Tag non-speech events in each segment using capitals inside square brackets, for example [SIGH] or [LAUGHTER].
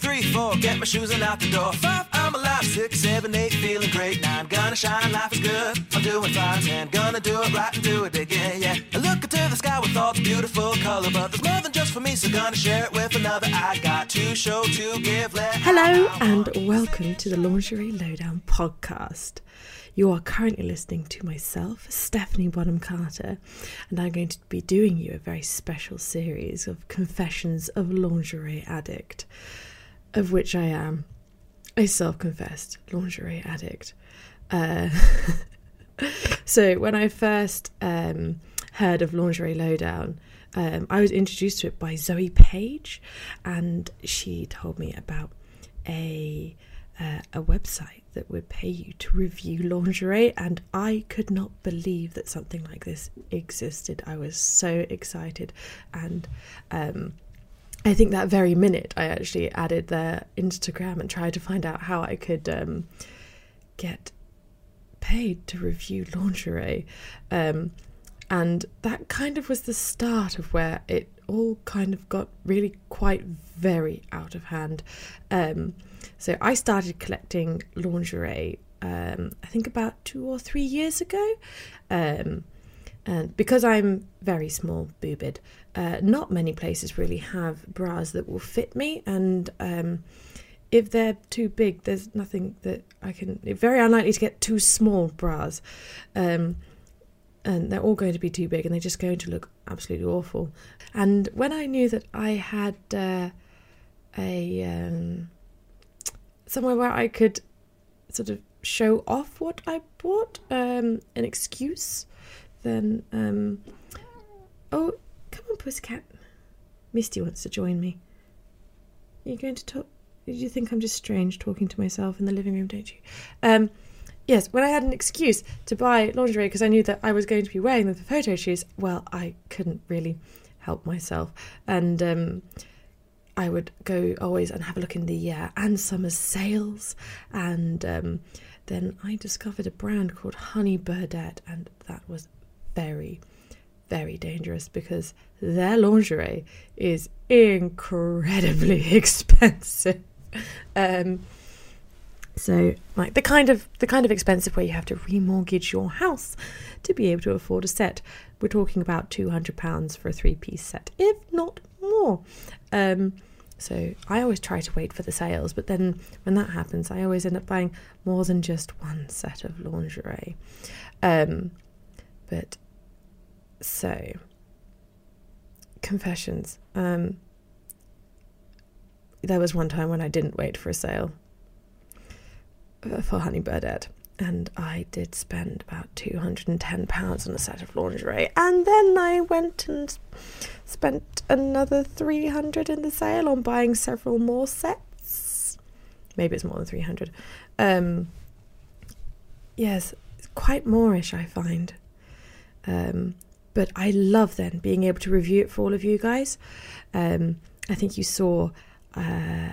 three, four, get my shoes and out the door. Five, I'm alive. Six, seven, eight, feeling great. Nine, gonna shine, life is good. I'm doing fine. Ten, gonna do it right and do it again, yeah. I look into the sky with all the beautiful color, but there's more than just for me, so gonna share it with another. I got to show to give. Let Hello and welcome to the Lingerie Lowdown podcast. You are currently listening to myself, Stephanie Bonham Carter, and I'm going to be doing you a very special series of confessions of lingerie addict, of which I am a self confessed lingerie addict. Uh, [LAUGHS] so, when I first um, heard of Lingerie Lowdown, um, I was introduced to it by Zoe Page, and she told me about a uh, a website that would pay you to review lingerie, and I could not believe that something like this existed. I was so excited, and um, I think that very minute I actually added their Instagram and tried to find out how I could um, get paid to review lingerie. Um, and that kind of was the start of where it all kind of got really quite very out of hand. Um, so I started collecting lingerie, um, I think about two or three years ago. Um, and because I'm very small boobed, uh, not many places really have bras that will fit me. And um, if they're too big, there's nothing that I can. Very unlikely to get two small bras. Um, and they're all going to be too big and they're just going to look absolutely awful. And when I knew that I had uh, a um, somewhere where I could sort of show off what I bought, um, an excuse, then um, oh, come on, pussycat. Misty wants to join me. Are you going to talk? You think I'm just strange talking to myself in the living room, don't you? Um, yes, when I had an excuse to buy lingerie because I knew that I was going to be wearing them for photo shoots, well, I couldn't really help myself. And um, I would go always and have a look in the uh, Ann Summers sales. And um, then I discovered a brand called Honey Birdette, and that was very, very dangerous because their lingerie is incredibly [LAUGHS] expensive. Um, so, like the kind of the kind of expensive where you have to remortgage your house to be able to afford a set. We're talking about two hundred pounds for a three-piece set, if not more. Um, so I always try to wait for the sales, but then when that happens, I always end up buying more than just one set of lingerie. Um, but so confessions. Um, there was one time when I didn't wait for a sale uh, for Honey Birdette, and I did spend about two hundred and ten pounds on a set of lingerie, and then I went and spent another three hundred in the sale on buying several more sets. Maybe it's more than three hundred. Um, yes, quite moreish, I find. Um, but I love then being able to review it for all of you guys. Um, I think you saw. Uh,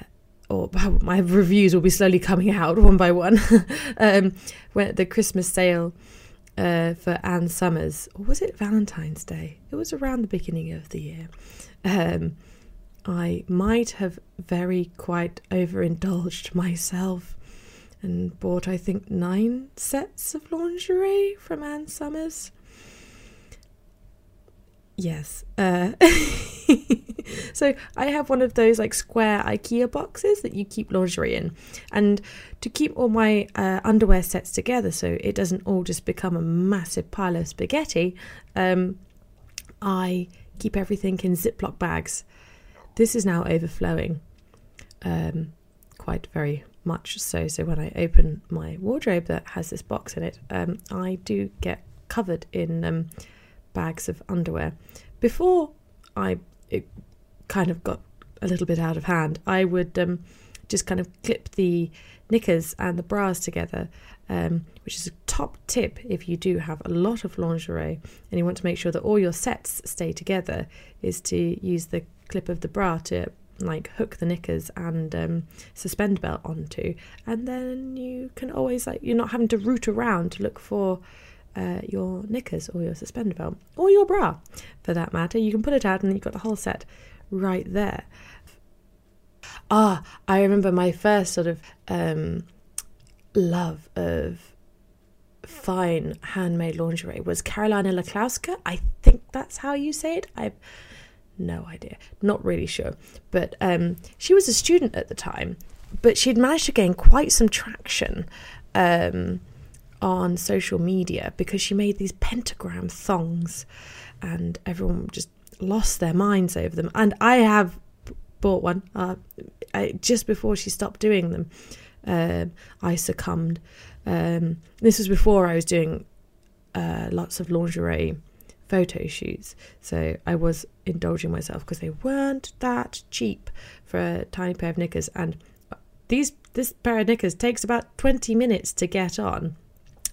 or [LAUGHS] my reviews will be slowly coming out [LAUGHS] one by one. [LAUGHS] um, when the Christmas sale uh, for Ann Summers, or was it Valentine's Day? It was around the beginning of the year. Um, I might have very quite overindulged myself and bought, I think, nine sets of lingerie from Ann Summers. Yes. Uh, [LAUGHS] so I have one of those like square IKEA boxes that you keep lingerie in, and to keep all my uh, underwear sets together, so it doesn't all just become a massive pile of spaghetti. Um, I keep everything in Ziploc bags. This is now overflowing, um, quite very much so. So when I open my wardrobe that has this box in it, um, I do get covered in um, bags of underwear. Before I it kind of got a little bit out of hand, I would um, just kind of clip the knickers and the bras together, um, which is a top tip if you do have a lot of lingerie and you want to make sure that all your sets stay together, is to use the clip of the bra to like hook the knickers and um, suspend belt onto, and then you can always like you're not having to root around to look for uh, your knickers or your suspender belt or your bra for that matter. You can pull it out and you've got the whole set right there. Ah, I remember my first sort of um, love of fine handmade lingerie was Karolina Laskowska. I think that's how you say it. I've no idea, not really sure. But um, she was a student at the time, but she'd managed to gain quite some traction um, on social media because she made these pentagram thongs, and everyone just lost their minds over them. And I have bought one uh, I, just before she stopped doing them. Um, I succumbed. Um, this was before I was doing uh, lots of lingerie photo shoots, so I was indulging myself because they weren't that cheap for a tiny pair of knickers. And these this pair of knickers takes about twenty minutes to get on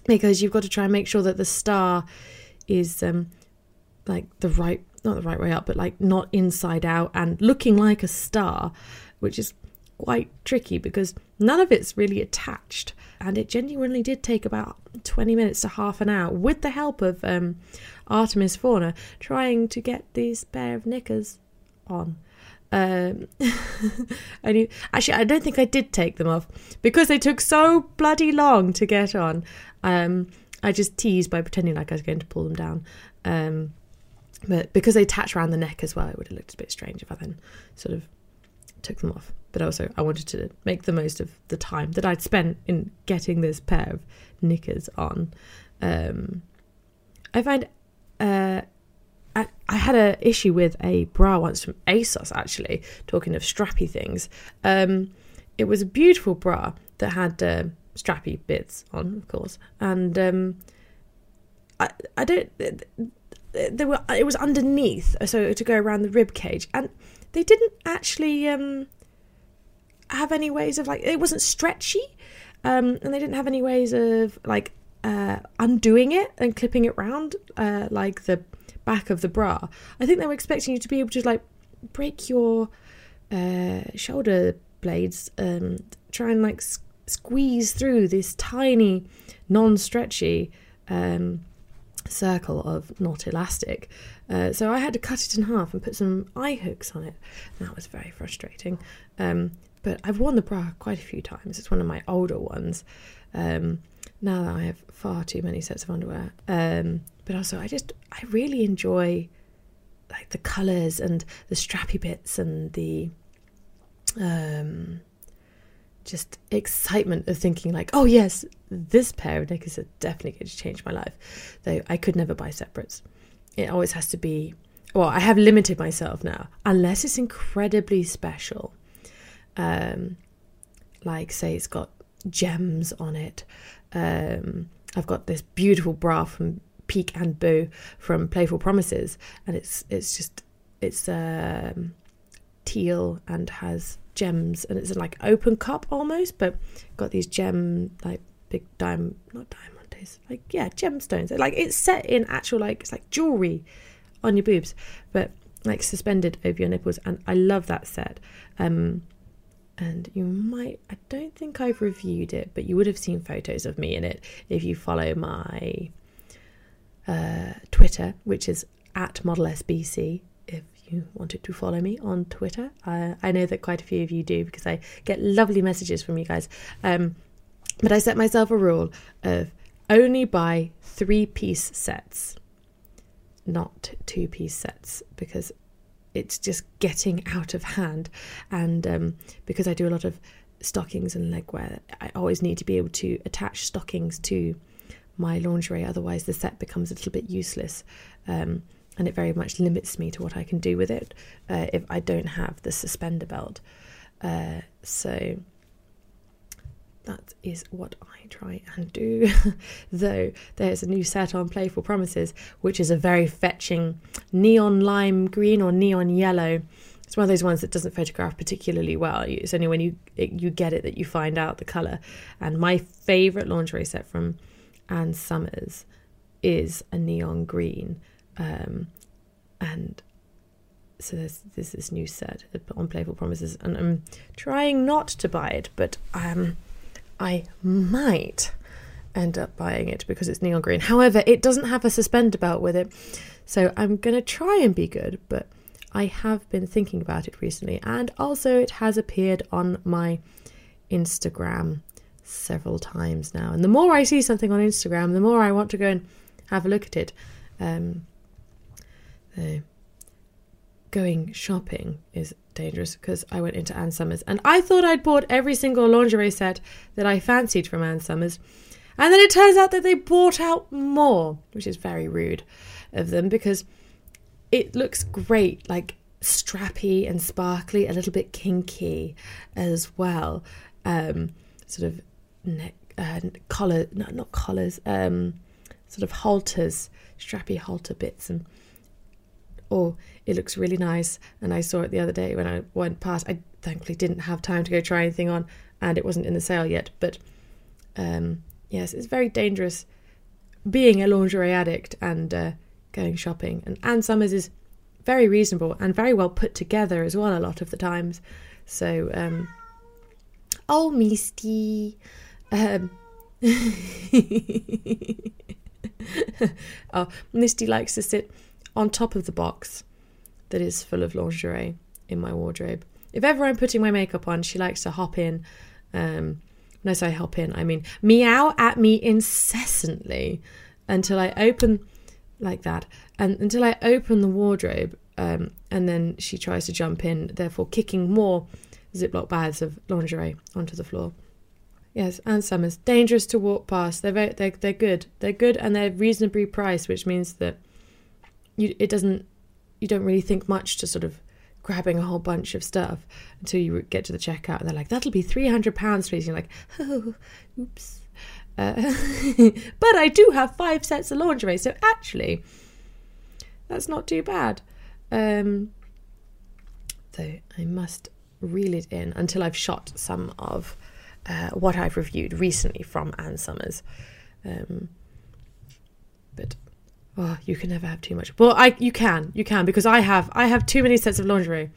because you've got to try and make sure that the star is um, like the right not the right way up, but like not inside out and looking like a star, which is quite tricky because none of it's really attached. And it genuinely did take about 20 minutes to half an hour with the help of um, Artemis Fauna trying to get these pair of knickers on. Um, [LAUGHS] I actually, I don't think I did take them off because they took so bloody long to get on. Um, I just teased by pretending like I was going to pull them down. Um, but because they attach around the neck as well, it would have looked a bit strange if I then sort of took them off. But also, I wanted to make the most of the time that I'd spent in getting this pair of knickers on. Um, I find uh, I, I, had an issue with a bra once from ASOS, actually, talking of strappy things. Um, it was a beautiful bra that had uh, strappy bits on, of course. And um, I, I don't there were it was underneath, so to go around the rib cage, and they didn't actually um, have any ways of like it wasn't stretchy, um, and they didn't have any ways of like uh, undoing it and clipping it round uh, like the back of the bra. I think they were expecting you to be able to like break your uh, shoulder blades, and try and like squeeze through this tiny, non-stretchy. Um, circle of not elastic. Uh, so I had to cut it in half and put some eye hooks on it. That was very frustrating. Um, but I've worn the bra quite a few times. It's one of my older ones. Um, now that I have far too many sets of underwear. Um, but also, I just I really enjoy like the colours and the strappy bits and the um just excitement of thinking like, oh yes, this pair of knickers are definitely going to change my life. Though I could never buy separates. It always has to be. Well, I have limited myself now, unless it's incredibly special. Um, like say it's got gems on it. Um, I've got this beautiful bra from Peek and Beau from Playful Promises, and it's it's just it's um, teal and has gems, and it's like open cup almost, but got these gem like big diamond, not diamonds, like yeah, gemstones. Like it's set in actual like it's like jewelry on your boobs, but like suspended over your nipples, and I love that set. Um, and you might I don't think I've reviewed it, but you would have seen photos of me in it if you follow my uh, Twitter, which is at model SBC you wanted to follow me on Twitter. I know that quite a few of you do because I get lovely messages from you guys. Um, but I set myself a rule of only buy three piece sets, not two piece sets, because it's just getting out of hand. And um, because I do a lot of stockings and legwear, I always need to be able to attach stockings to my lingerie, otherwise, the set becomes a little bit useless. Um, and it very much limits me to what I can do with it uh, if I don't have the suspender belt. Uh, so that is what I try and do. [LAUGHS] Though there's a new set on Playful Promises, which is a very fetching neon lime green or neon yellow. It's one of those ones that doesn't photograph particularly well. It's only when you you get it that you find out the color. And my favorite lingerie set from Ann Summers is a neon green um, and so there's, there's this new set on Playful Promises, and I'm trying not to buy it, but um, I might end up buying it because it's neon green. However, it doesn't have a suspender belt with it, so I'm gonna try and be good, but I have been thinking about it recently, and also it has appeared on my Instagram several times now. And the more I see something on Instagram, the more I want to go and have a look at it. Um, going shopping is dangerous because I went into Ann Summers and I thought I'd bought every single lingerie set that I fancied from Ann Summers. And then it turns out that they bought out more, which is very rude of them because it looks great, like strappy and sparkly, a little bit kinky as well. Um, sort of neck, uh, collar, no, not collars, um, sort of halters, strappy halter bits, and oh, it looks really nice. And I saw it the other day when I went past. I thankfully didn't have time to go try anything on, and it wasn't in the sale yet. But um, yes, it's very dangerous being a lingerie addict and uh, going shopping. And Ann Summers is very reasonable and very well put together as well a lot of the times. So, um, oh, Misty. Um, [LAUGHS] oh, Misty likes to sit on top of the box that is full of lingerie in my wardrobe. If ever I'm putting my makeup on, she likes to hop in. Um, when I hop in, I mean meow at me incessantly until I open like that, and until I open the wardrobe, um, and then she tries to jump in, therefore kicking more Ziploc bags of lingerie onto the floor. Yes, Ann Summers, dangerous to walk past. They're very, they're they're good. They're good and they're reasonably priced, which means that you it doesn't you don't really think much to sort of grabbing a whole bunch of stuff until you get to the checkout and they're like that'll be 300 pounds please. You're like oh oops. Uh, [LAUGHS] but i do have five sets of lingerie so actually that's not too bad. Um so i must reel it in until i've shot some of uh, what i've reviewed recently from ann summers. Um but Oh, you can never have too much. Well, I you can, you can because I have I have too many sets of lingerie.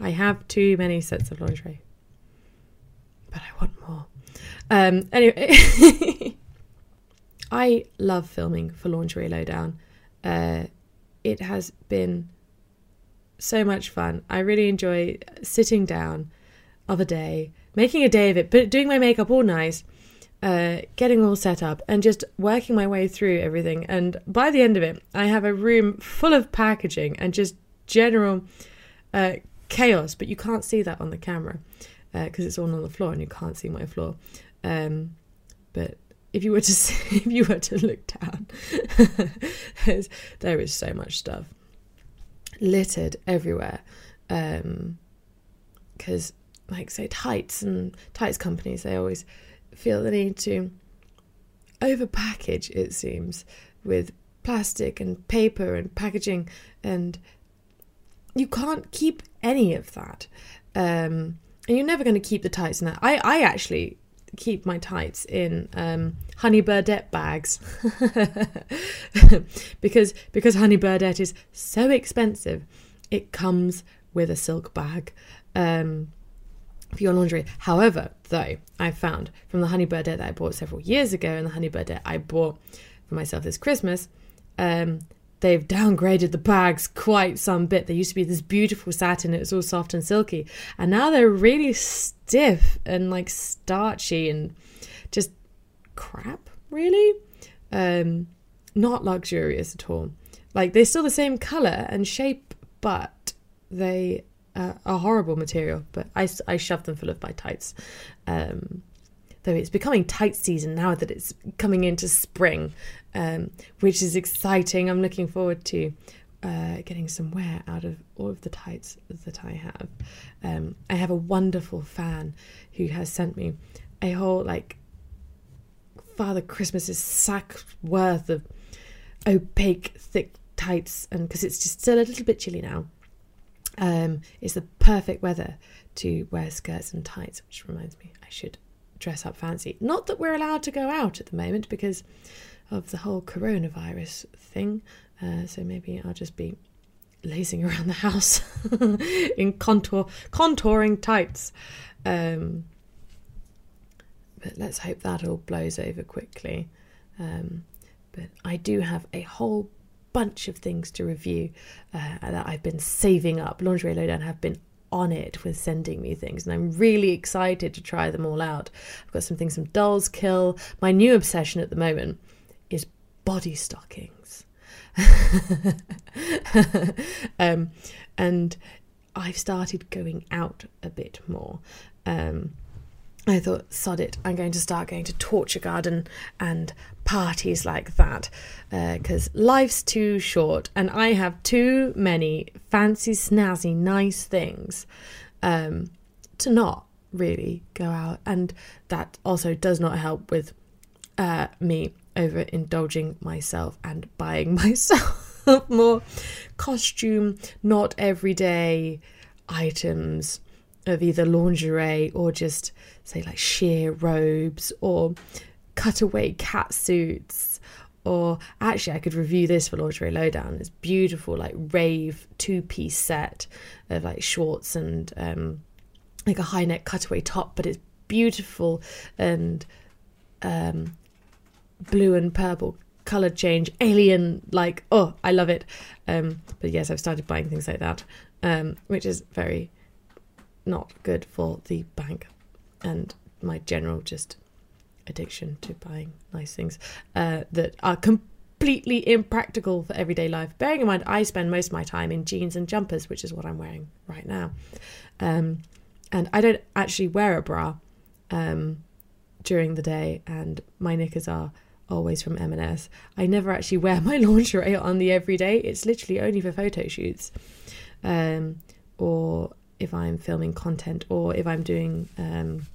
I have too many sets of lingerie, but I want more. Um, anyway, [LAUGHS] I love filming for Lingerie Lowdown. Uh, it has been so much fun. I really enjoy sitting down of a day, making a day of it, but doing my makeup all night uh, getting all set up and just working my way through everything. And by the end of it, I have a room full of packaging and just general uh, chaos. But you can't see that on the camera because uh, it's all on the floor and you can't see my floor. Um, but if you were to [LAUGHS] see, if you were to look down, [LAUGHS] there is so much stuff littered everywhere. Because, um, like say, tights and tights companies, they always feel the need to overpackage, it seems, with plastic and paper and packaging, and you can't keep any of that. Um, and you're never going to keep the tights in that. I, I actually keep my tights in um, honey birdette bags [LAUGHS] because because honey birdette is so expensive. It comes with a silk bag. Um, for your laundry. However, though, I found from the Honey Birdette that I bought several years ago and the Honey Birdette I bought for myself this Christmas, um, they've [LAUGHS] downgraded the bags quite some bit. They used to be this beautiful satin, it was all soft and silky, and now they're really stiff and like starchy and just crap, really. Um, not luxurious at all. Like they're still the same color and shape, but they uh, a horrible material, but I, I shoved them full of my tights. Um, though it's becoming tight season now that it's coming into spring, um, which is exciting. I'm looking forward to uh, getting some wear out of all of the tights that I have. Um, I have a wonderful fan who has sent me a whole like Father Christmas's sack worth of opaque thick tights, and because it's just still a little bit chilly now. Um, it's the perfect weather to wear skirts and tights, which reminds me I should dress up fancy. Not that we're allowed to go out at the moment because of the whole coronavirus thing. Uh, so maybe I'll just be lazing [LAUGHS] around the house [LAUGHS] in contour contouring tights. Um, but let's hope that all blows over quickly. Um, but I do have a whole bunch of things to review uh, that I've been saving up. Lingerie Lowdown have been on it with sending me things, and I'm really excited to try them all out. I've got some things from Dolls Kill. My new obsession at the moment is body stockings. [LAUGHS] um, and I've started going out a bit more. Um, I thought, sod it, I'm going to start going to Torture Garden and parties like that because uh, life's too short and I have too many fancy, snazzy, nice things um, to not really go out. And that also does not help with uh, me overindulging myself and buying [LAUGHS] myself more costume, not everyday items of either lingerie or just say like sheer robes or cutaway cat suits. Or actually I could review this for lingerie lowdown. It's beautiful like rave two piece set of like shorts and um like a high neck cutaway top but it's beautiful and um blue and purple color change. Alien like oh i love it. Um but yes i've started buying things like that um which is very not good for the bank and my general just addiction to buying nice things uh, that are completely impractical for everyday life. Bearing in mind, I spend most of my time in jeans and jumpers, which is what I'm wearing right now. Um, and I don't actually wear a bra um, during the day, and my knickers are always from M&S. I never actually wear [LAUGHS] my lingerie on the everyday. It's literally only for photo shoots. Um, or if I'm filming content or if I'm doing um,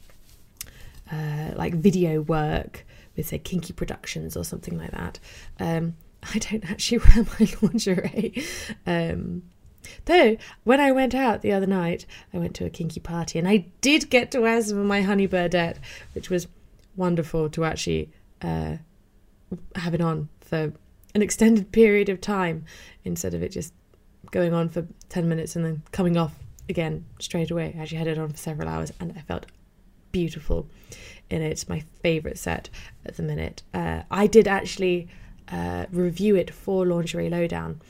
uh, like video work with say kinky productions or something like that. Um, I don't actually [LAUGHS] wear my lingerie. Um, though when I went out the other night, I went to a kinky party and I did get to wear some of my honey birdette, which was wonderful to actually uh, have it on for an extended period of time instead of it just going on for 10 minutes and then coming off again straight away. I actually had it on for several hours and I felt beautiful it. It's my favourite set at the minute. Uh, I did actually uh, review it for Lingerie Lowdown.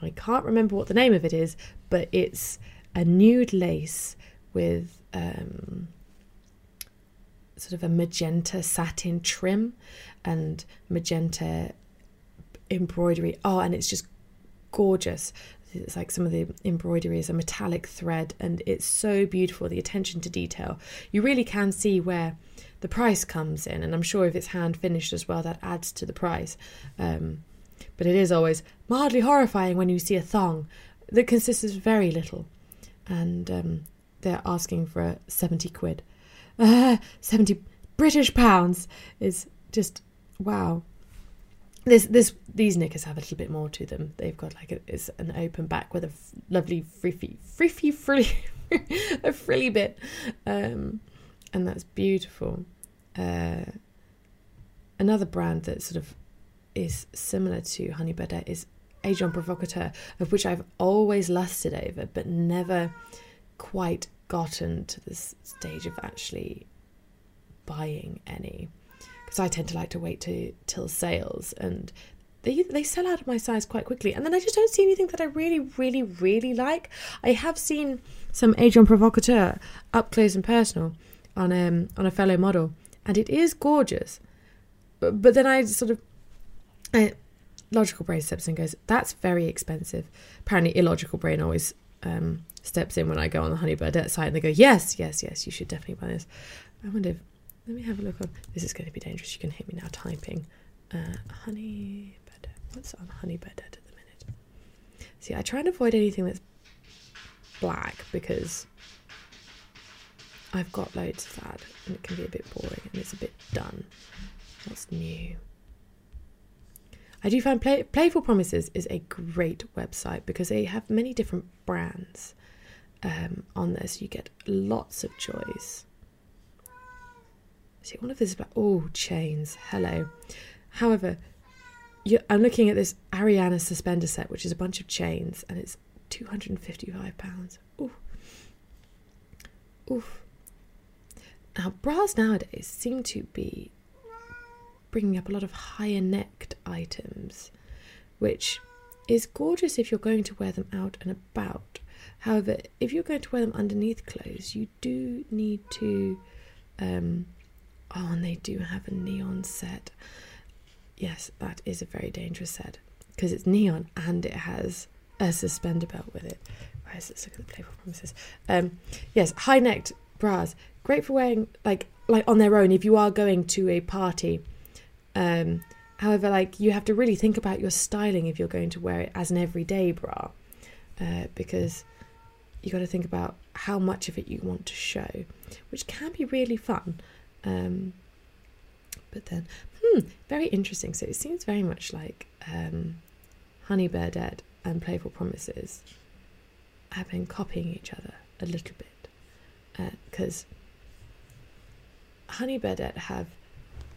I can't remember what the name of it is, but it's a nude lace with um, sort of a magenta satin trim and magenta embroidery. Oh, and it's just gorgeous it's like some of the embroidery is a metallic thread and it's so beautiful the attention to detail. You really can see where the price comes in and i'm sure if it's hand finished as well that adds to the price. Um, but it is always mildly horrifying when you see a thong that consists of very little and um, they're asking for 70 quid. Uh, [LAUGHS] 70 british pounds is just wow this this these knickers have a little bit more to them. They've got like a, it's an open back with a f- lovely friffy friffy frilly [LAUGHS] a frilly bit, um, and that's beautiful. Uh, another brand that sort of is similar to Honey Birdette is Agent Provocateur, of which I've always lusted over, but never quite gotten to this stage of actually buying any because I tend to like to wait to till sales and they they sell out of my size quite quickly and then I just don't see anything that I really really really like. I have seen some Agent Provocateur up close and personal on um on a fellow model and it is gorgeous. But but then I sort of I, logical brain steps in and goes that's very expensive. Apparently illogical brain always um steps in when I go on the Honey Birdette site and they go yes yes yes you should definitely buy this. I wonder if let me have a look on. This is going to be dangerous. You can hit me now typing. Uh, honey bed. What's on honey bed at the minute? See, I try and avoid anything that's black because I've got loads of that and it can be a bit boring and it's a bit done. What's new? I do find Play- Playful Promises is a great website because they have many different brands um, on there, so you get lots of choice. See, one of this is about, oh, chains. Hello. However, I'm looking at this Ariana suspender set, which is a bunch of chains, and it's £255. Ooh. Oof. Now, bras nowadays seem to be bringing up a lot of higher necked items, which is gorgeous if you're going to wear them out and about. However, if you're going to wear them underneath clothes, you do need to. Um, oh, and they do have a neon set. Yes, that is a very dangerous set because it's neon and it has a suspender belt with it. Where is? Let's look at the playful promises. Um, yes, high necked bras, great for wearing like like on their own if you are going to a party. Um, however, like you have to really think about your styling if you're going to wear it as an everyday bra, uh, because you got to think about how much of it you want to show, which can be really fun. Um, but then, hmm, very interesting. So it seems very much like um, Honey Dead and Playful Promises have been copying each other a little bit because uh, Honey Dead have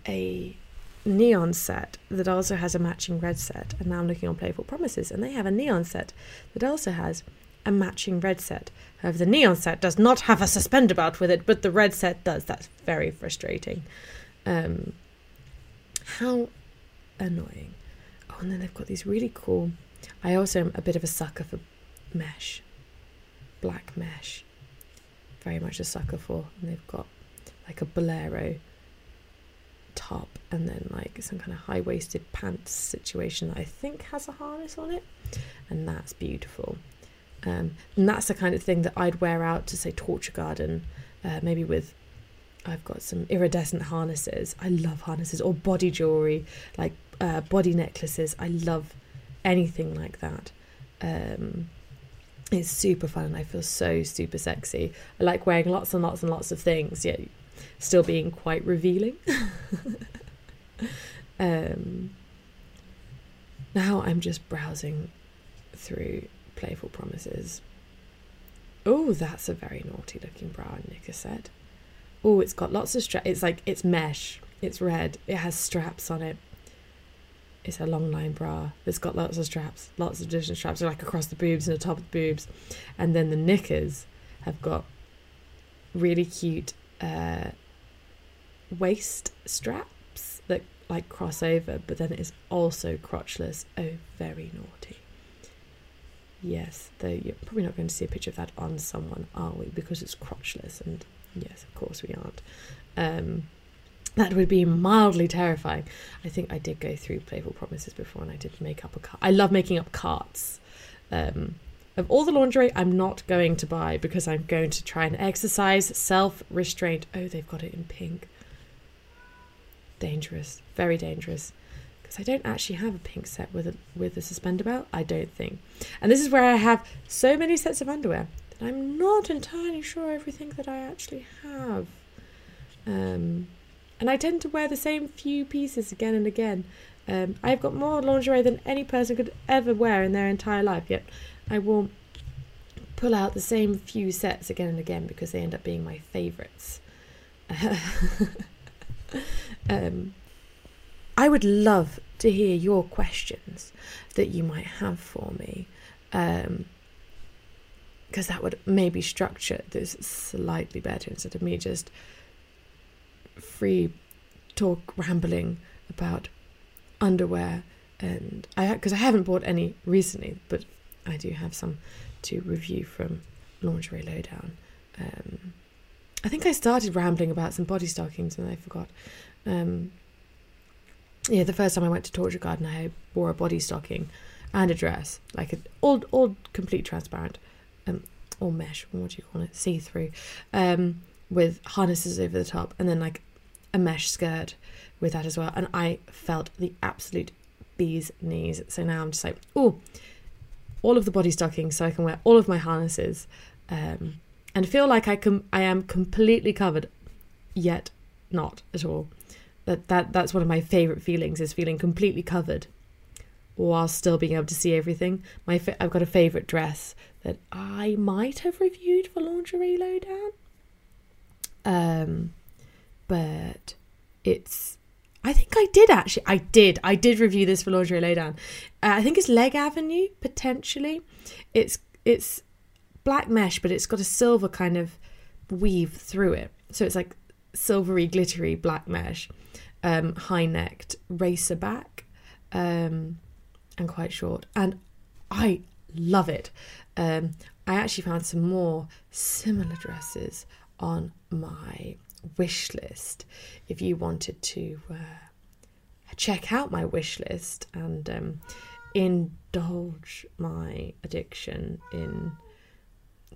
a neon set that also has a matching red set, and now I'm looking on Playful Promises, and they have a neon set that also has a matching red set. However, the neon set does not have a suspender belt with it, but the red set does. That's very frustrating. Um, how annoying. Oh, and then they've got these really cool. I also am a bit of a sucker for mesh, black mesh. Very much a sucker for. And they've got like a bolero top and then like some kind of high waisted pants situation that I think has a harness on it. And that's beautiful. Um, and that's the kind of thing that I'd wear out to say Torture Garden, uh, maybe with. I've got some iridescent harnesses. I love harnesses or body jewelry, like uh, body necklaces. I love anything like that. Um, it's super fun and I feel so super sexy. I like wearing lots and lots and lots of things, yet still being quite revealing. [LAUGHS] um, now I'm just browsing through playful promises. Oh, that's a very naughty looking bra, Nika said. Oh, it's got lots of straps. It's like, it's mesh. It's red. It has straps on it. It's a long line bra. It's got lots of straps. Lots of different straps, They're like across the boobs and the top of the boobs. And then the knickers have got really cute uh, waist straps that like cross over, but then it is also crotchless. Oh, very naughty. Yes, though you're probably not going to see a picture of that on someone, are we? Because it's crotchless, and yes, of course we aren't. Um, that would be mildly terrifying. I think I did go through Playful Promises before, and I did make up a cart. I love making up carts. Um, of all the lingerie, I'm not going to buy because I'm going to try and exercise self restraint. Oh, they've got it in pink. Dangerous, very dangerous because I don't actually have a pink set with a with a suspender belt. I don't think, and this is where I have so many sets of underwear that I'm not entirely sure everything that I actually have. Um, and I tend to wear the same few pieces again and again. Um, I've got more lingerie than any person could ever wear in their entire life. Yet I will pull out the same few sets again and again because they end up being my favourites. [LAUGHS] um, I would love to hear your questions that you might have for me. Um, because that would maybe structure this slightly better instead of me just free talk rambling about underwear and I because I haven't bought any recently, but I do have some to review from Lingerie Lowdown. Um, I think I started rambling about some body stockings and I forgot. Um, yeah, the first time I went to Torture Garden, I wore a body stocking and a dress, like a, all all complete transparent, um, or mesh. What do you call it? See through, um, with harnesses over the top, and then like a mesh skirt with that as well. And I felt the absolute bee's knees. So now I'm just like, oh, all of the body stockings, so I can wear all of my harnesses, um, and feel like I can I am completely covered, yet not at all that, that that's one of my favorite feelings is feeling completely covered while still being able to see everything. My fa- I've got a favorite dress that I might have reviewed for lingerie lowdown. Um, but it's I think I did actually. I did. I did review this for lingerie lowdown. Uh, I think it's Leg Avenue potentially. It's it's black mesh, but it's got a silver kind of weave through it. So it's like silvery, glittery black mesh um, high necked racer back um, and quite short. And I love it. Um, I actually found some more similar dresses on my wish list if you wanted to uh, check out my wish list and um, indulge my addiction in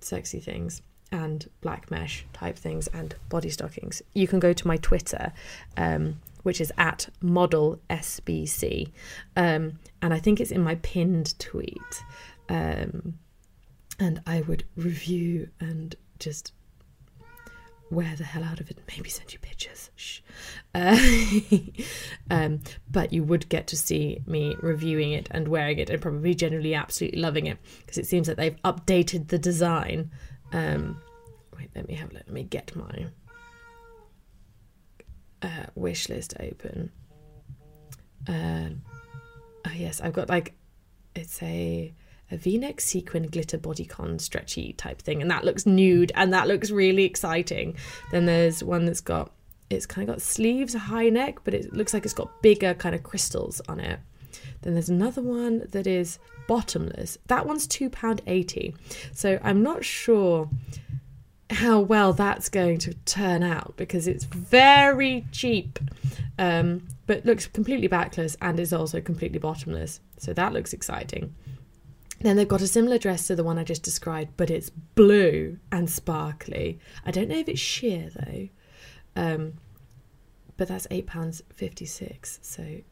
sexy things and black mesh type things and body stockings, you can go to my Twitter, um, which is at model SBC. Um, and I think it's in my pinned tweet. Um, and I would review and just wear the hell out of it and maybe send you pictures. Shh. Uh, [LAUGHS] um, but you would get to see me reviewing it and wearing it and probably generally absolutely loving it because it seems that they've updated the design. Um, wait, let me have let me get my uh, wish list open. Um, oh yes, I've got like it's a a v-neck sequin glitter bodycon stretchy type thing and that looks nude and that looks really exciting. Then there's one that's got it's kind of got sleeves a high neck but it looks like it's got bigger kind of crystals on it then there's another one that is bottomless that one's £2.80 so i'm not sure how well that's going to turn out because it's very cheap um, but looks completely backless and is also completely bottomless so that looks exciting then they've got a similar dress to the one I just described, but it's blue and sparkly. I don't know if it's sheer though. Um, but that's eight pounds fifty six. So,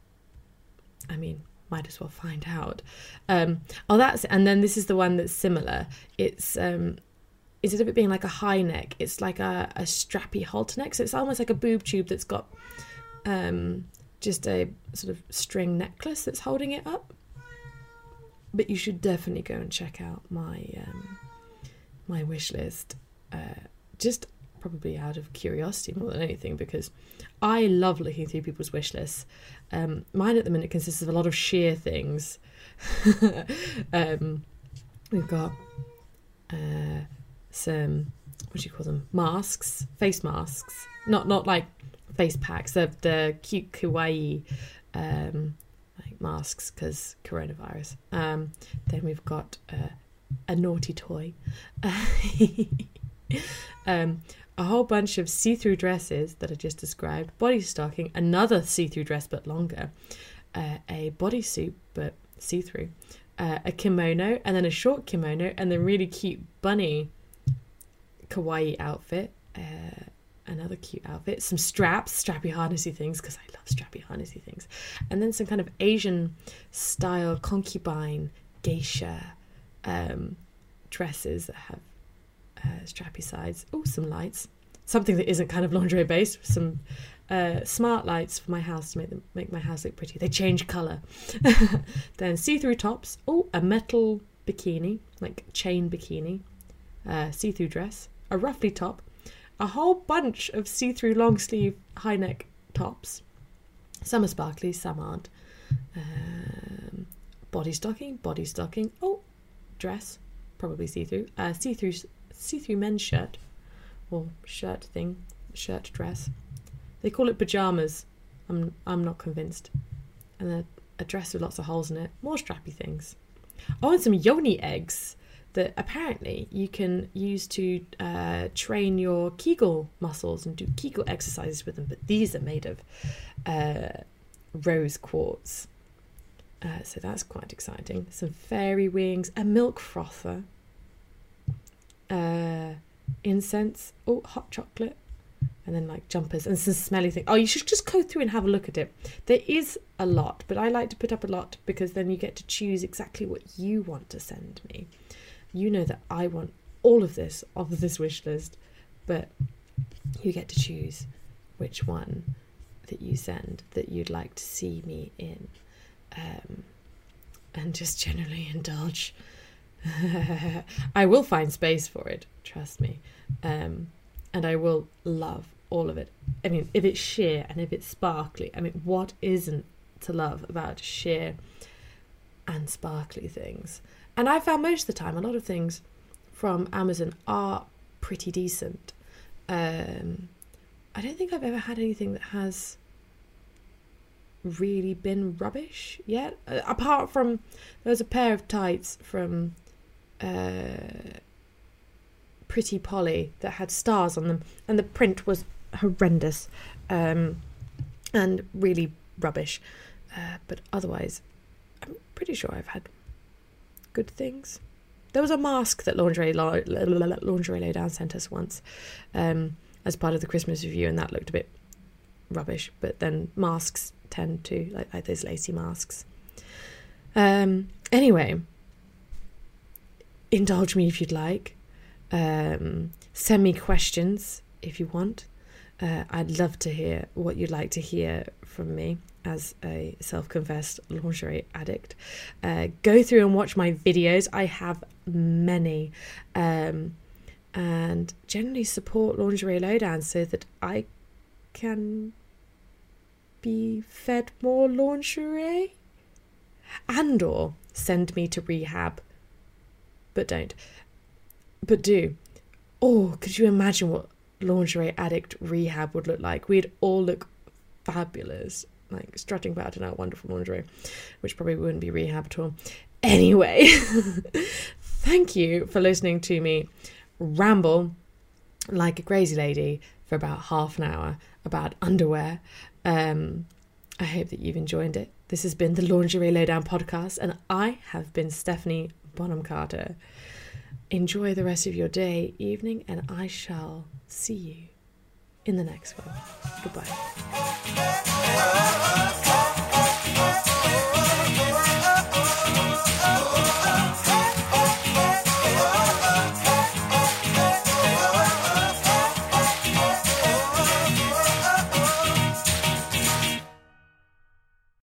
I mean, might as well find out. Um, oh, that's and then this is the one that's similar. It's um, instead of it being like a high neck, it's like a, a strappy halter neck. So it's almost like a boob tube that's got um, just a sort of string necklace that's holding it up but you should definitely go and check out my um, my wish list. Uh, just probably out of curiosity more than anything because I love looking through people's wish lists. Um, mine at the minute consists of a lot of sheer things. [LAUGHS] um, we've got uh, some what do you call them masks, face masks, not not like face packs. The the cute kawaii um, masks because coronavirus. Um, then we've got uh, a naughty toy, [LAUGHS] um, a whole bunch of see-through dresses that I just described, body stocking, another see-through dress but longer, uh, a bodysuit but see-through, uh, a kimono, and then a short kimono, and the really cute bunny kawaii outfit. Uh, another cute outfit, some straps, strappy harnessy things, because I love strappy harnessy things, and then some kind of Asian style concubine geisha um, dresses that have uh, strappy sides. Oh, some lights, something that isn't kind of lingerie based, some uh, smart lights for my house to make them make my house look pretty. They change color. [LAUGHS] then see-through tops. Oh, a metal bikini, like chain bikini, uh, see-through dress, a ruffly top, a whole bunch of see through long sleeve high neck tops. Some are sparkly, some aren't. Um, body stocking, body stocking. Oh, dress, probably see through. Uh, see through, see through men's shirt or shirt thing, shirt dress. They call it pajamas. I'm I'm not convinced. And a, a dress with lots of holes in it. More strappy things. Oh, and some yoni eggs that apparently you can use to uh, train your Kegel muscles and do Kegel exercises with them. But these are made of uh, rose quartz. Uh, so that's quite exciting. Some fairy wings, a milk frother, uh, incense, oh, hot chocolate, and then like jumpers and some smelly things. Oh, you should just go through and have a look at it. There is a lot, but I like to put up a lot because then you get to choose exactly what you want to send me you know that I want all of this off of this wish list, but you get to choose which one that you send that you'd like to see me in, um, and just generally [LAUGHS] indulge. [LAUGHS] I will find space for it, trust me, um, and I will love all of it. I mean, if it's sheer and if it's sparkly, I mean, what isn't to love about sheer and sparkly things? And I found most of the time a lot of things from Amazon are pretty decent. Um, I don't think I've ever had anything that has really been rubbish yet. Uh, apart from there was a pair of tights from uh, Pretty Polly that had stars on them, and the print was horrendous um, and really rubbish. Uh, but otherwise, I'm pretty sure I've had good things. There was a mask that Lingerie, Lingerie Lowdown sent us once um, as part of the Christmas review, and that looked a bit rubbish. But then masks tend to, like, like those lacy masks. Um, anyway, indulge me if you'd like. Um, send me questions if you want. Uh, I'd love to hear what you'd like to hear from me as a self confessed lingerie addict. Uh, go through and watch my videos. I have many. Um, and generally support Lingerie Lowdown so that I can be fed more lingerie and or send me to rehab but don't. But do. Oh, could you imagine what lingerie addict rehab would look like? We'd all look fabulous. Like strutting about in our wonderful lingerie which probably wouldn't be rehab at all. Anyway [LAUGHS] thank you for listening to me ramble like a crazy lady for about half an hour about underwear. Um, I hope that you've enjoyed it. This has been the Lingerie Lowdown podcast, and I have been Stephanie Bonham Carter. Enjoy the rest of your day, evening, and I shall see you in the next one. Goodbye.